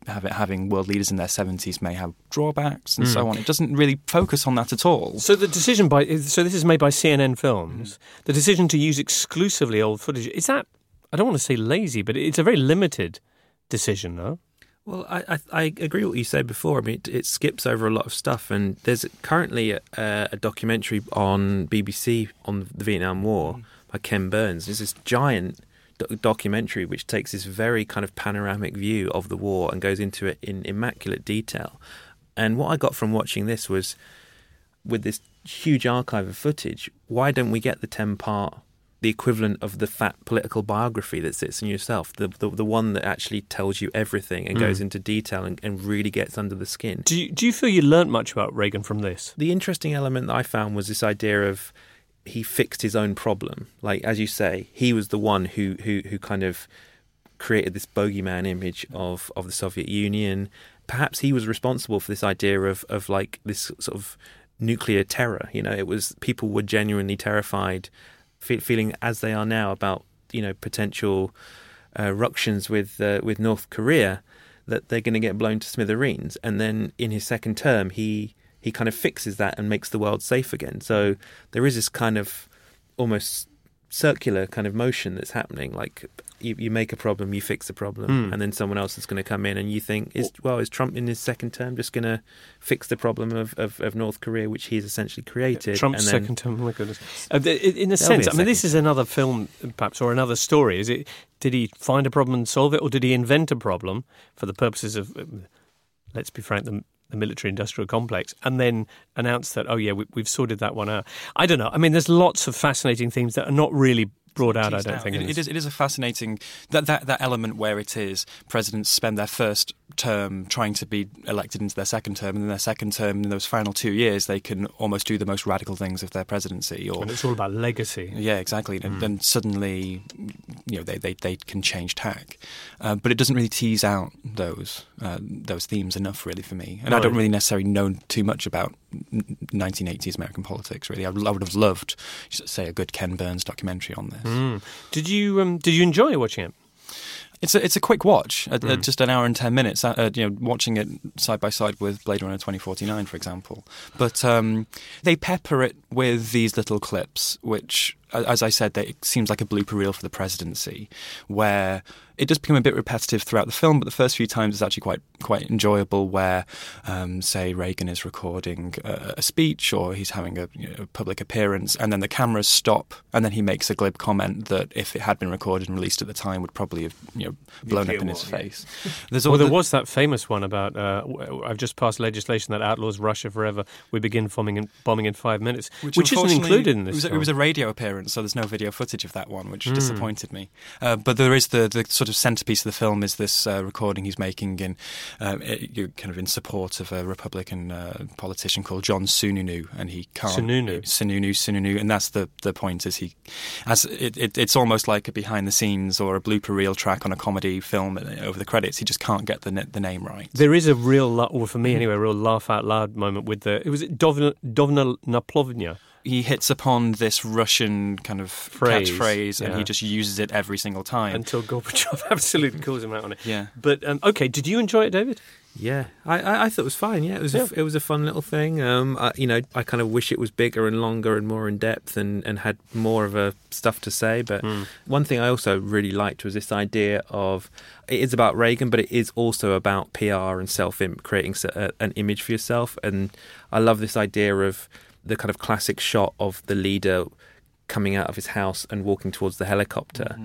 having, having world leaders in their seventies may have drawbacks and so Mm. on. It doesn't really focus on that at all. So the decision by so this is made by CNN Films. The decision to use exclusively old footage is that I don't want to say lazy, but it's a very limited decision, no? Well, I, I, I agree with what you said before. I mean, it, it skips over a lot of stuff, and there's currently a, a documentary on BBC on the Vietnam War mm. by Ken Burns. There's this giant do- documentary which takes this very kind of panoramic view of the war and goes into it in immaculate detail. And what I got from watching this was, with this huge archive of footage, why don't we get the ten part? The equivalent of the fat political biography that sits in yourself, the the, the one that actually tells you everything and Mm. goes into detail and, and really gets under the skin. Do you, do you feel you learnt much about Reagan from this? The interesting element that I found was this idea of he fixed his own problem. Like as you say, he was the one who who who kind of created this bogeyman image of of the Soviet Union. Perhaps he was responsible for this idea of of like this sort of nuclear terror. You know, it was people were genuinely terrified, fe- feeling as they are now about you know potential uh, ructions with uh, with North Korea that they're going to get blown to smithereens. And then in his second term, he he kind of fixes that and makes the world safe again. So there is this kind of almost circular kind of motion that's happening. Like you, you make a problem, you fix the problem, Hmm. and then someone else is going to come in, and you think, is well, is Trump in his second term just going to fix the problem of, of, of North Korea, which he's essentially created? Trump's and then- second term. Oh my goodness. Uh, in in a sense, a I mean, this is another film, perhaps, or another story. Is it? Did he find a problem and solve it, or did he invent a problem for the purposes of, um, let's be frank, the, the military-industrial complex, and then announce that, oh yeah, we, we've sorted that one out? I don't know. I mean, there's lots of fascinating things that are not really brought out. I don't out. think. It- in it this. is. It is a fascinating that, that that element where it is presidents spend their first term trying to be elected into their second term, and in their second term, in those final two years, they can almost do the most radical things of their presidency. Or And it's all about legacy. yeah, exactly. And then suddenly, you know, they, they, they can change tack. Uh, but it doesn't really tease out those uh, those themes enough, really, for me. And I don't really necessarily know too much about 1980s American politics. Really, I would, I would have loved, say, a good Ken Burns documentary on this. Mm. Did you um, did you enjoy watching it? It's a, it's a quick watch, at, at Mm. just an hour and ten minutes. Uh, you know, watching it side by side with Blade Runner twenty forty nine, for example. But um, they pepper it with these little clips, which, a- as I said, they, it seems like a blooper reel for the presidency, where it does become a bit repetitive throughout the film. But the first few times it's actually quite quite enjoyable. Where, um, say, Reagan is recording a, a speech or he's having a, you know, public appearance, and then the cameras stop, and then he makes a glib comment that if it had been recorded and released at the time, would probably have you know blown up in his face. <laughs> There's well, there the- was that famous one about uh, w- I've just passed legislation that outlaws Russia forever. We begin bombing in, bombing in five minutes, which, isn't included in this. It was, film. it was a radio appearance, so there's no video footage of that one, which Mm. disappointed me. Uh, but there is the, the sort of centerpiece of the film is this uh, recording he's making in um, it, kind of in support of a Republican uh, politician called John Sununu, and he can't Sununu. Sununu Sununu, and that's the the point is he as it, it, it's almost like a behind the scenes or a blooper reel track on a comedy film uh, over the credits. He just can't get the the name right. There is a real, or for Mm. me anyway, a real laugh out loud moment with the. It was it Dovna, Dovna Naplovna. He hits upon this Russian kind of Phrase, catchphrase, and he just uses it every single time. Until Gorbachev <laughs> absolutely calls him out on it. Yeah. But um, okay, did you enjoy it, David? Yeah, I, I, I thought it was fine. Yeah, it was Yeah. A, it was a fun little thing. Um, I, you know, I kind of wish it was bigger and longer and more in depth and, and had more of a stuff to say. But Hmm. one thing I also really liked was this idea of it is about Reagan, but it is also about PR and self imp creating s- a- an image for yourself. And I love this idea of the kind of classic shot of the leader coming out of his house and walking towards the helicopter.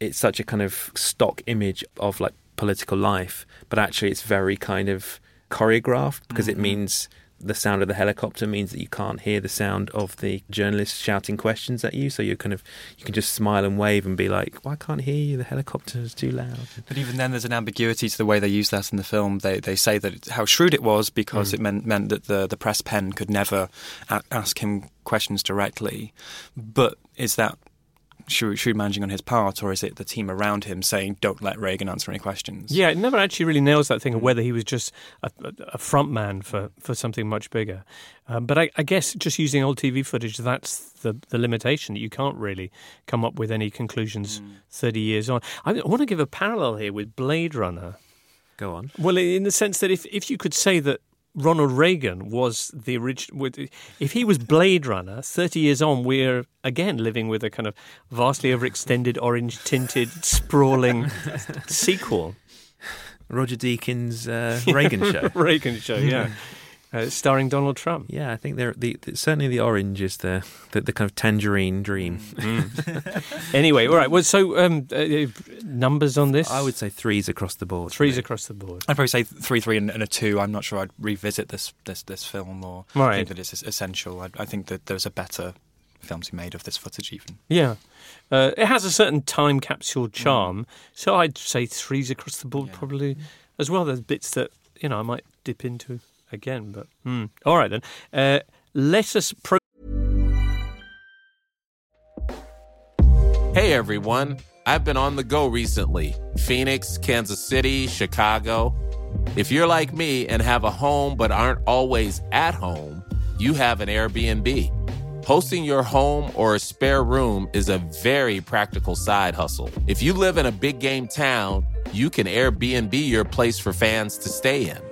It's such a kind of stock image of like political life, but actually it's very kind of choreographed because it Mhm. means the sound of the helicopter means that you can't hear the sound of the journalists shouting questions at you. So you're kind of you can just smile and wave and be like, "Well, I can't hear you. The helicopter is too loud." But even then, there's an ambiguity to the way they use that in the film. They they say that it, how shrewd it was because Mm. it meant meant that the the press pen could never a- ask him questions directly. But is that shrewd, shrewd managing on his part, or is it the team around him saying, "Don't let Reagan answer any questions"? Yeah, it never actually really nails that thing of whether he was just a, a front man for, for something much bigger. Um, but I, I guess just using old TV footage, that's the, the limitation. That you can't really come up with any conclusions 30 years on. I, I want to give a parallel here with Blade Runner. Go on. Well, in the sense that if, if you could say that Ronald Reagan was the original, if he was Blade Runner, 30 years on, we're again living with a kind of vastly overextended, orange tinted, sprawling sequel. Roger Deakins' uh, Reagan show. <laughs> Reagan show, yeah. <laughs> Uh, starring Donald Trump. Yeah, I think they're the, the certainly the orange is the the, the kind of tangerine dream. <laughs> Anyway, all right. Well, so um, uh, numbers on this? I would say threes across the board. threes across the board. I'd probably say three, three, and, and a two. I'm not sure I'd revisit this this this film or Right. think that it's essential. I, I think that there's a better film to be made of this footage, even. Yeah. Uh, it has a certain time capsule charm, so I'd say threes across the board probably as well. There's bits that you know I might dip into again, but hmm. all right then. Uh, let us pro- Hey everyone, I've been on the go recently Phoenix, Kansas City, Chicago. If you're like me and have a home but aren't always at home, you have an Airbnb. Hosting your home or a spare room is a very practical side hustle. If you live in a big game town, you can Airbnb your place for fans to stay in.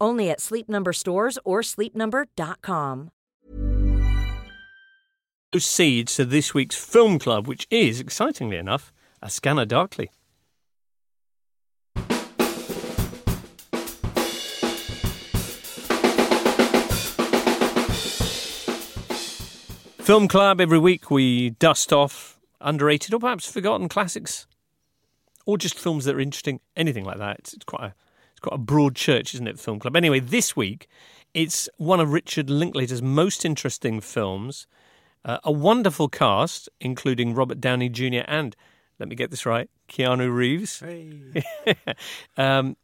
Only at Sleep Number stores or sleepnumber.com. proceed to this week's film club, which is, excitingly enough, A Scanner Darkly. Film Club, every week we dust off underrated or perhaps forgotten classics, or just films that are interesting, anything like that. It's, it's quite a, it's quite a broad church, isn't it, Film Club? Anyway, this week it's one of Richard Linklater's most interesting films. Uh, a wonderful cast, including Robert Downey Jr. and, let me get this right, Keanu Reeves, <laughs> um,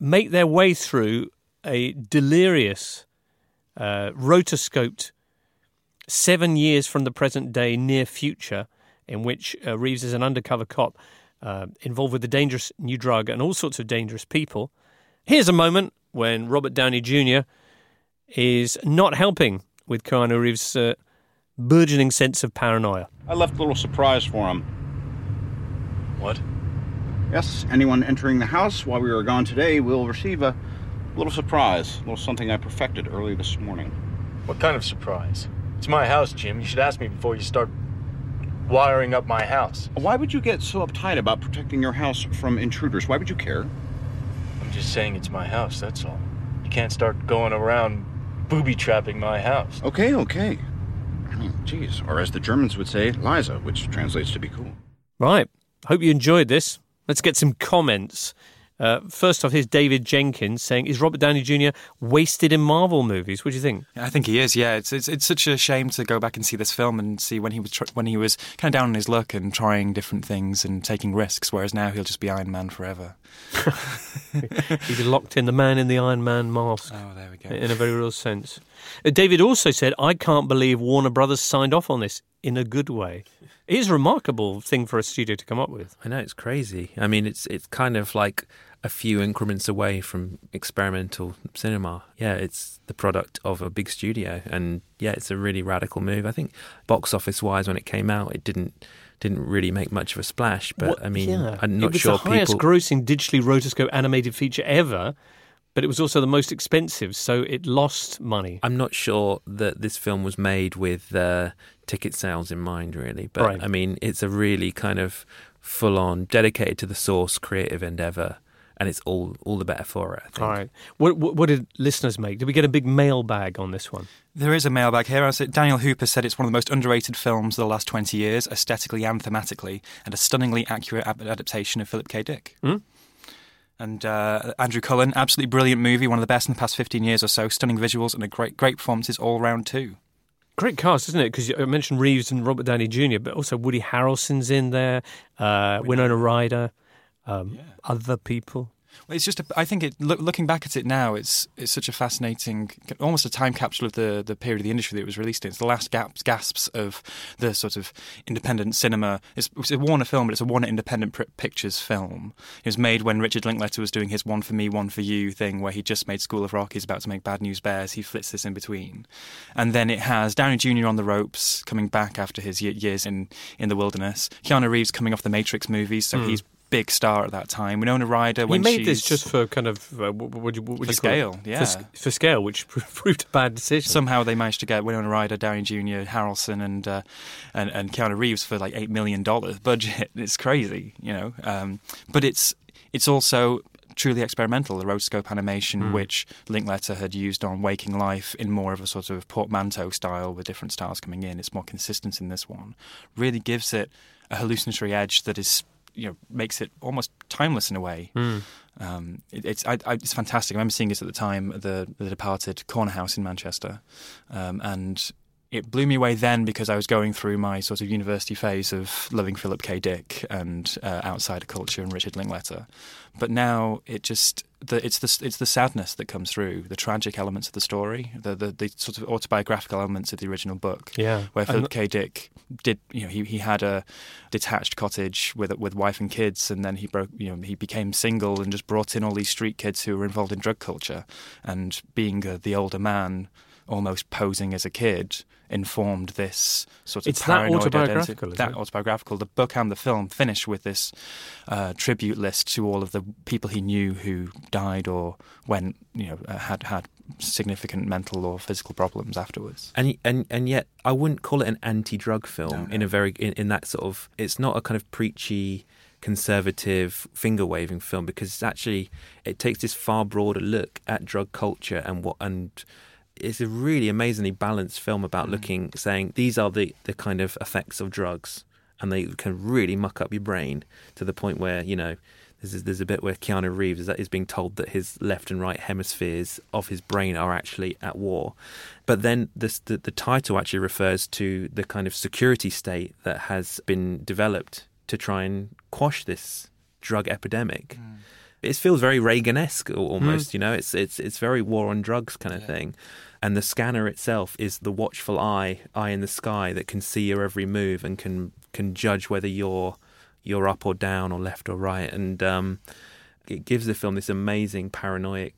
make their way through a delirious, uh, rotoscoped seven years from the present day near future, in which uh, Reeves is an undercover cop uh, involved with a dangerous new drug and all sorts of dangerous people. Here's a moment when Robert Downey Jr. is not helping with Keanu Reeves' uh, burgeoning sense of paranoia. I left a little surprise for him. What? Yes, anyone entering the house while we are gone today will receive a little surprise, a little something I perfected early this morning. What kind of surprise? It's my house, Jim. You should ask me before you start wiring up my house. Why would you get so uptight about protecting your house from intruders? Why would you care? I'm just saying it's my house, that's all. You can't start going around booby trapping my house. Okay, okay. I mean, geez, or as the Germans would say, Liza, which translates to be cool. Right. Hope you enjoyed this. Let's get some comments. Uh, first off, here's David Jenkins saying, "Is Robert Downey Jr. wasted in Marvel movies? What do you think?" I think he is. Yeah, it's it's, it's such a shame to go back and see this film and see when he was tr- when he was kind of down on his luck and trying different things and taking risks. Whereas now he'll just be Iron Man forever. <laughs> He's locked in the man in the Iron Man mask. Oh, there we go. In a very real sense. Uh, David also said, "I can't believe Warner Brothers signed off on this. In a good way. It is a remarkable thing for a studio to come up with. I know it's crazy. I mean, it's it's kind of like a few increments away from experimental cinema. Yeah, it's the product of a big studio, and yeah, it's a really radical move. I think box office wise, when it came out, it didn't didn't really make much of a splash. But I mean, yeah. I'm not it was sure the highest people. grossing digitally rotoscope animated feature ever, but it was also the most expensive, so it lost money. I'm not sure that this film was made with uh, ticket sales in mind, really. But Right. I mean, it's a really kind of full on, dedicated to the source creative endeavor, and it's all all the better for it. I think. All right. What, what, what did listeners make? Did we get a big mailbag on this one? There is a mailbag here. I said- Daniel Hooper said it's one of the most underrated films of the last 20 years, aesthetically and thematically, and a stunningly accurate adaptation of Philip K. Dick. Hmm? And uh, Andrew Cullen, absolutely brilliant movie, one of the best in the past 15 years or so. Stunning visuals and a great, great performances all round too. Great cast, isn't it? Because I mentioned Reeves and Robert Downey Jr., but also Woody Harrelson's in there, uh, Winona Ryder, um, other people. Well, it's just, a, I think, it, look, looking back at it now, it's it's such a fascinating, almost a time capsule of the, the period of the industry that it was released in. It's the last gaps, gasps of the sort of independent cinema. It's, it's a Warner film, but it's a Warner Independent Pictures film. It was made when Richard Linklater was doing his One for Me, One for You thing, where he just made School of Rock. He's about to make Bad News Bears. He flits this in between. And then it has Downey Jr. on the ropes, coming back after his years in, in the wilderness. Keanu Reeves coming off the Matrix movies, so Hmm. he's big star at that time. Winona Ryder He when made she's this just for kind of uh, what would you, what would For you scale, yeah. For, for scale, which <laughs> proved a bad decision. Somehow they managed to get Winona Ryder, Downey Jr., Harrelson, and uh, and and Keanu Reeves for like eight million dollars budget. <laughs> It's crazy, you know. Um, but it's it's also truly experimental. The rotoscope animation, Hmm. which Linklater had used on Waking Life in more of a sort of portmanteau style with different styles coming in. It's more consistent in this one. Really gives it a hallucinatory edge that is you know makes it almost timeless in a way. Hmm. Um, it, it's I, I, it's fantastic. I remember seeing it at the time at the the departed Corner House in Manchester, um, and it blew me away then because I was going through my sort of university phase of loving Philip K. Dick and uh, outsider culture and Richard Linklater. But now it just the, it's the it's the sadness that comes through, the tragic elements of the story, the the, the sort of autobiographical elements of the original book. Yeah. where Philip K. Dick did you know he he had a detached cottage with with wife and kids, and then he broke you know he became single and just brought in all these street kids who were involved in drug culture, and being uh, the older man, almost posing as a kid, informed this sort of It's that autobiographical, identity. is That it? autobiographical. The book and the film finish with this uh, tribute list to all of the people he knew who died or went you know uh, had had significant mental or physical problems afterwards. and and and yet I wouldn't call it an anti-drug film in a very in, in that sort of it's not a kind of preachy conservative finger waving film because it's actually it takes this far broader look at drug culture and what and it's a really amazingly balanced film about mm. looking saying these are the the kind of effects of drugs and they can really muck up your brain to the point where you know there's a, there's a bit where Keanu Reeves is, is being told that his left and right hemispheres of his brain are actually at war. But then this, the, the title actually refers to the kind of security state that has been developed to try and quash this drug epidemic. Mm. It feels very Reagan-esque al- almost, you know. It's it's it's very war on drugs kind of thing, and the scanner itself is the watchful eye, eye in the sky that can see your every move and can can judge whether you're you're up or down or left or right, and um, it gives the film this amazing paranoid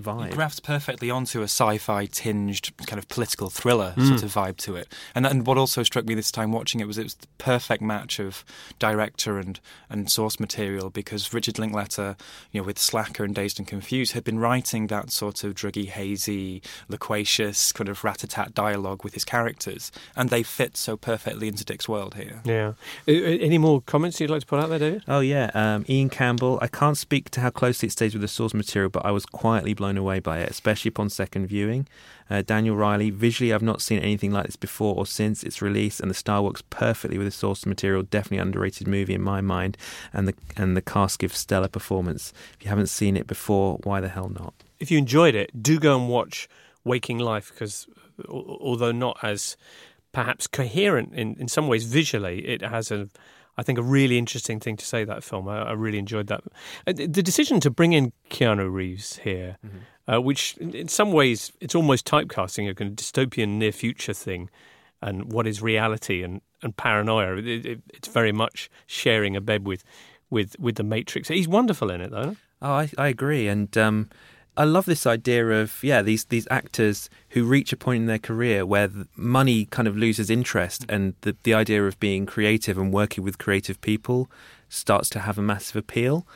vibe. It grafts perfectly onto a sci-fi tinged kind of political thriller Mm. sort of vibe to it. And and what also struck me this time watching it was it was the perfect match of director and and source material because Richard Linklater, you know, with Slacker and Dazed and Confused, had been writing that sort of druggy, hazy, loquacious kind of rat-a-tat dialogue with his characters, and they fit so perfectly into Dick's world here. Yeah. Uh, uh, Any more comments you'd like to put out there, David? Oh yeah, um, Ian Campbell. I can't speak to how closely it stays with the source material, but I was quietly blown away by it, especially upon second viewing. Uh, Daniel Riley. Visually, I've not seen anything like this before or since its release, and the style works perfectly with the source material. Definitely underrated movie in my mind, and the and the cast gives stellar performance. If you haven't seen it before, why the hell not? If you enjoyed it, do go and watch Waking Life because although not as perhaps coherent in, in some ways visually, it has a I think a really interesting thing to say that film. I, I really enjoyed that. Uh, The decision to bring in Keanu Reeves here, uh, which in, in some ways it's almost typecasting a kind of dystopian near future thing, and what is reality and, and paranoia. It, it, it's very much sharing a bed with, with, with the Matrix. He's wonderful in it, though. Oh, I, I agree, and um, I love this idea of yeah these these actors who reach a point in their career where money kind of loses interest, and the the idea of being creative and working with creative people starts to have a massive appeal.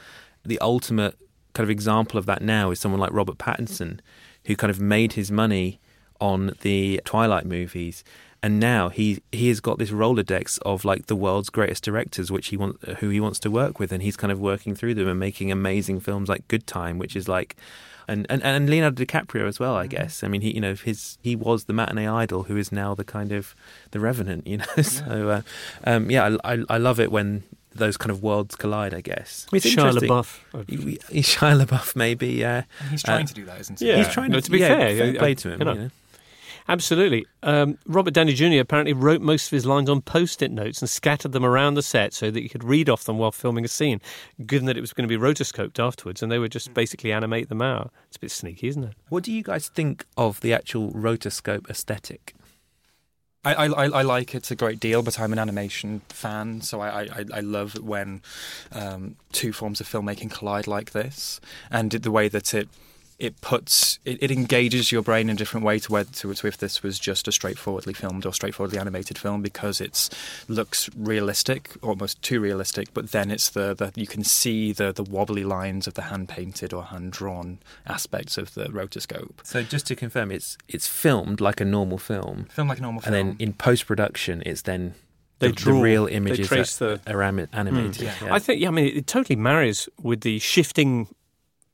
The ultimate kind of example of that now is someone like Robert Pattinson, who kind of made his money on the Twilight movies and now he he has got this rolodex of like the world's greatest directors which he want who he wants to work with and he's kind of working through them and making amazing films like Good Time which is like and and, and Leonardo DiCaprio as well I mm-hmm. guess I mean he you know his he was the matinee idol who is now the kind of the revenant you know <laughs> yeah. so uh, um, yeah I, I I love it when those kind of worlds collide, I guess. I mean, it's Shia LaBeouf. <laughs> Shia LaBeouf, maybe, yeah. he's trying uh, to do that, isn't he? Yeah. He's trying to, no, to be yeah, fair. fair play to him, you know. You know. Absolutely. Um, Robert Downey Jr. apparently wrote most of his lines on post it notes and scattered them around the set so that he could read off them while filming a scene, given that it was going to be rotoscoped afterwards and they would just basically animate them out. It's a bit sneaky, isn't it? What do you guys think of the actual rotoscope aesthetic? I, I, I like it a great deal, but I'm an animation fan, so I, I, I love when um, two forms of filmmaking collide like this, and the way that it it puts it, it, engages your brain in a different way to whether to, to if this was just a straightforwardly filmed or straightforwardly animated film because it looks realistic, almost too realistic. But then it's the, the you can see the the wobbly lines of the hand painted or hand drawn aspects of the rotoscope. So just to confirm, it's it's filmed like a normal film, filmed like a normal film, and then in post production, it's then they the, draw the real images they trace that the, are animated. Mm, yeah. Yeah. I think, yeah, I mean, it totally marries with the shifting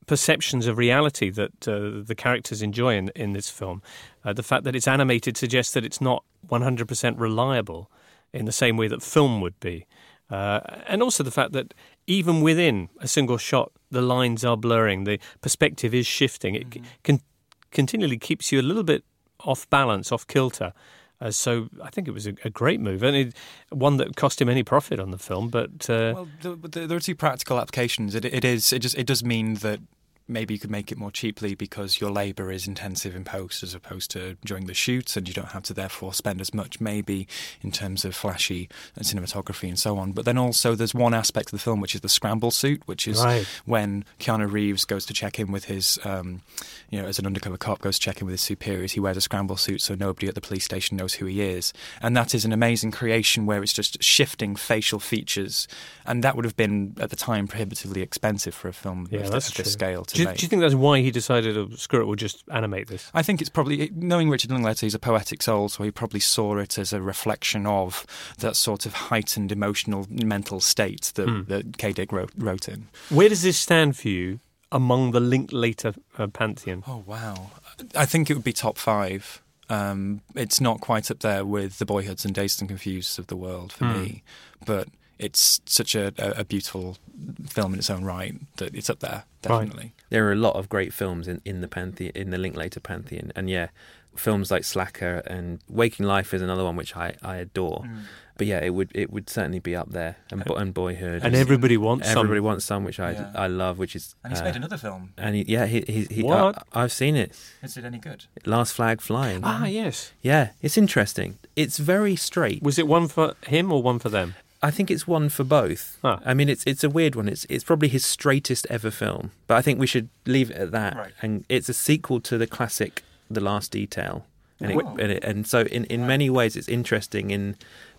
perceptions of reality that uh, the characters enjoy in, in this film. Uh, the fact that it's animated suggests that it's not 100% reliable in the same way that film would be. Uh, and also the fact that even within a single shot, the lines are blurring, the perspective is shifting. It mm-hmm. can, continually keeps you a little bit off balance, off kilter. Uh, so I think it was a, a great move, and it, one that cost him any profit on the film. But uh, well, the, the, there are two practical applications. It, it is it just it does mean that maybe you could make it more cheaply because your labour is intensive in post as opposed to during the shoots, and you don't have to therefore spend as much, maybe in terms of flashy cinematography and so on. But then also there's one aspect of the film which is the scramble suit, which is right. when Keanu Reeves goes to check in with his, um, you know, as an undercover cop goes to check in with his superiors. He wears a scramble suit so nobody at the police station knows who he is, and that is an amazing creation where it's just shifting facial features, and that would have been at the time prohibitively expensive for a film yeah, of, this, this scale to do, do, you think that's why he decided, oh, screw it, we'll just animate this? I think it's probably, knowing Richard Linklater, he's a poetic soul, so he probably saw it as a reflection of that sort of heightened emotional mental state that, hmm. that K. Dick wrote, wrote in. Where does this stand for you among the Linklater uh, pantheon? Oh, wow. I think it would be top five. Um, it's not quite up there with the Boyhoods and Dazed and Confused of the world for hmm. me, but it's such a, a, beautiful film in its own right that it's up there definitely. Right. There are a lot of great films in, in the pantheon, in the Linklater pantheon, and yeah, films like Slacker and Waking Life is another one which I, I adore. Mm. But yeah, it would it would certainly be up there, and, and Boyhood, and everybody wants everybody some. wants some, which I yeah. I love, which is and he's uh, made another film, and he, yeah, he he, he what? I, have seen it. Is it any good? Last Flag Flying. Ah, yes. Yeah, it's interesting. It's very straight. Was it one for him or one for them? I think it's one for both. Huh. I mean, it's it's a weird one. It's it's probably his straightest ever film, but I think we should leave it at that. Right. And it's a sequel to the classic The Last Detail, and, it, and, it, and, so in, in many ways it's interesting. In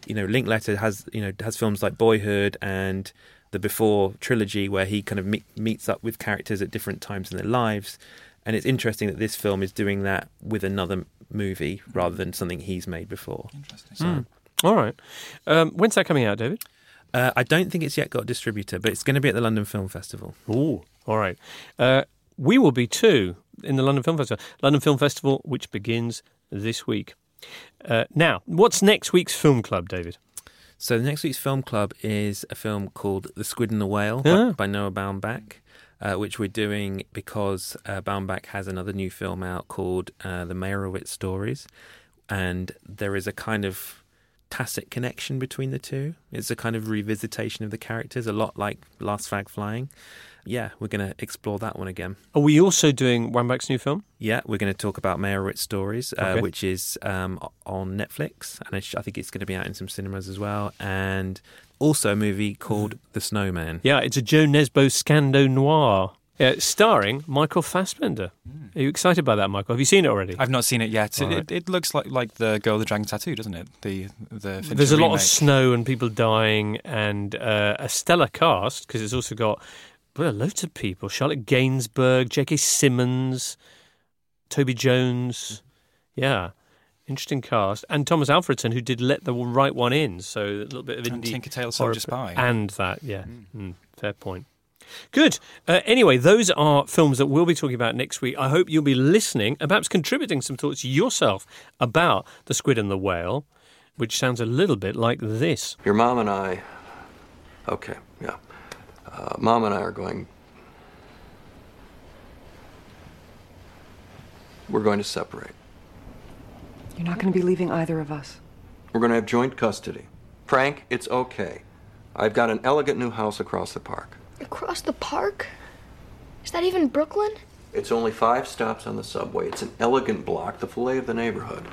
you know, Linklater has you know has films like Boyhood and the Before trilogy where he kind of meet, meets up with characters at different times in their lives, and it's interesting that this film is doing that with another movie rather than something he's made before. Interesting. So. Mm. All right. Um, when's that coming out, David? Uh, I don't think it's yet got a distributor, but it's going to be at the London Film Festival. Oh, all right. Uh, we will be too in the London Film Festival. London Film Festival, which begins this week. Uh, now, what's next week's film club, David? So the next week's film club is a film called The Squid and the Whale ah. by, by, Noah Baumbach, uh, which we're doing because uh, Baumbach has another new film out called uh, The Meyerowitz Stories, and there is a kind of tacit connection between the two. It's a kind of revisitation of the characters, a lot like Last Flag Flying. yeah, we're going to explore that one again. Are we also doing Baumbach's new film? Yeah, we're going to talk about Meyerowitz Stories, uh, which is um, on Netflix, and I sh- I think it's going to be out in some cinemas as well. And also a movie called The Snowman. Yeah, it's a Jo Nesbø Scando noir. Yeah, starring Michael Fassbender. Are you excited by that, Michael? Have you seen it already? I've not seen it yet. It, right. it, it looks like like the Girl with the Dragon Tattoo, doesn't it? The the Fincher There's a lot of snow and people dying, and uh, a stellar cast because it's also got well, loads of people: Charlotte Gainsbourg, J.K. Simmons, Toby Jones. Yeah, interesting cast, and Tomas Alfredson, who did Let the Right One In. So a little bit of And indie Tinker Tailor Soldier Spy. and that. Yeah, Mm, fair point. Good. Uh, anyway, those are films that we'll be talking about next week. I hope you'll be listening and perhaps contributing some thoughts yourself about The Squid and the Whale, which sounds a little bit like this. Your mom and I. Okay, yeah. Uh, mom and I are going. We're going to separate. You're not going to be leaving either of us. We're going to have joint custody. Frank, it's okay. I've got an elegant new house across the park. Across the park? Is that even Brooklyn? It's only five stops on the subway. It's an elegant block, the fillet of the neighborhood.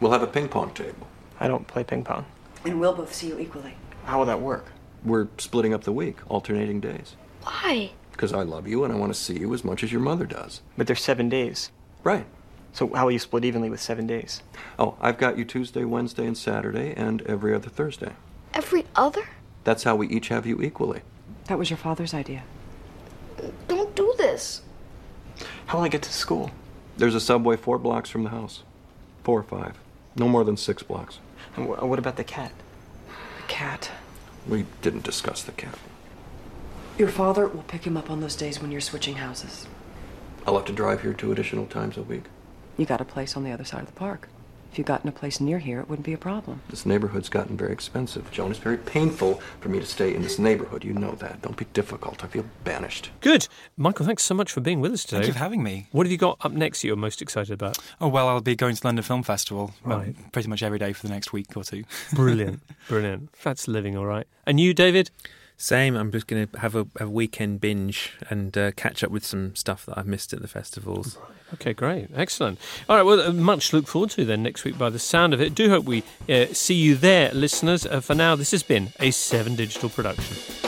We'll have a ping pong table. I don't play ping pong. And we'll both see you equally. How will that work? We're splitting up the week, alternating days. Why? Because I love you and I want to see you as much as your mother does. But there's seven days. Right. So how will you split evenly with seven days? Oh, I've got you Tuesday, Wednesday, and Saturday, and every other Thursday. Every other? That's how we each have you equally. That was your father's idea. Don't do this. How will I get to school? There's a subway four blocks from the house. Four or five. No more than six blocks. And wh- what about the cat? The cat. We didn't discuss the cat. Your father will pick him up on those days when you're switching houses. I'll have to drive here two additional times a week. You got a place on the other side of the park. If you gotten a place near here, it wouldn't be a problem. This neighborhood's gotten very expensive. Joan, it's very painful for me to stay in this neighborhood. You know that. Don't be difficult. I feel banished. Good. Michael, thanks so much for being with us today. Thank you for having me. What have you got up next that you're most excited about? Oh well, I'll be going to London Film Festival well, Right. pretty much every day for the next week or two. Brilliant. <laughs> Brilliant. That's living all right. And you, David? Same. I'm just going to have a, a weekend binge and uh, catch up with some stuff that I've missed at the festivals. Okay, great. Excellent. All right, well, uh, much look forward to then next week by the sound of it. Do hope we uh, see you there, listeners. Uh, for now, this has been a Seven Digital production.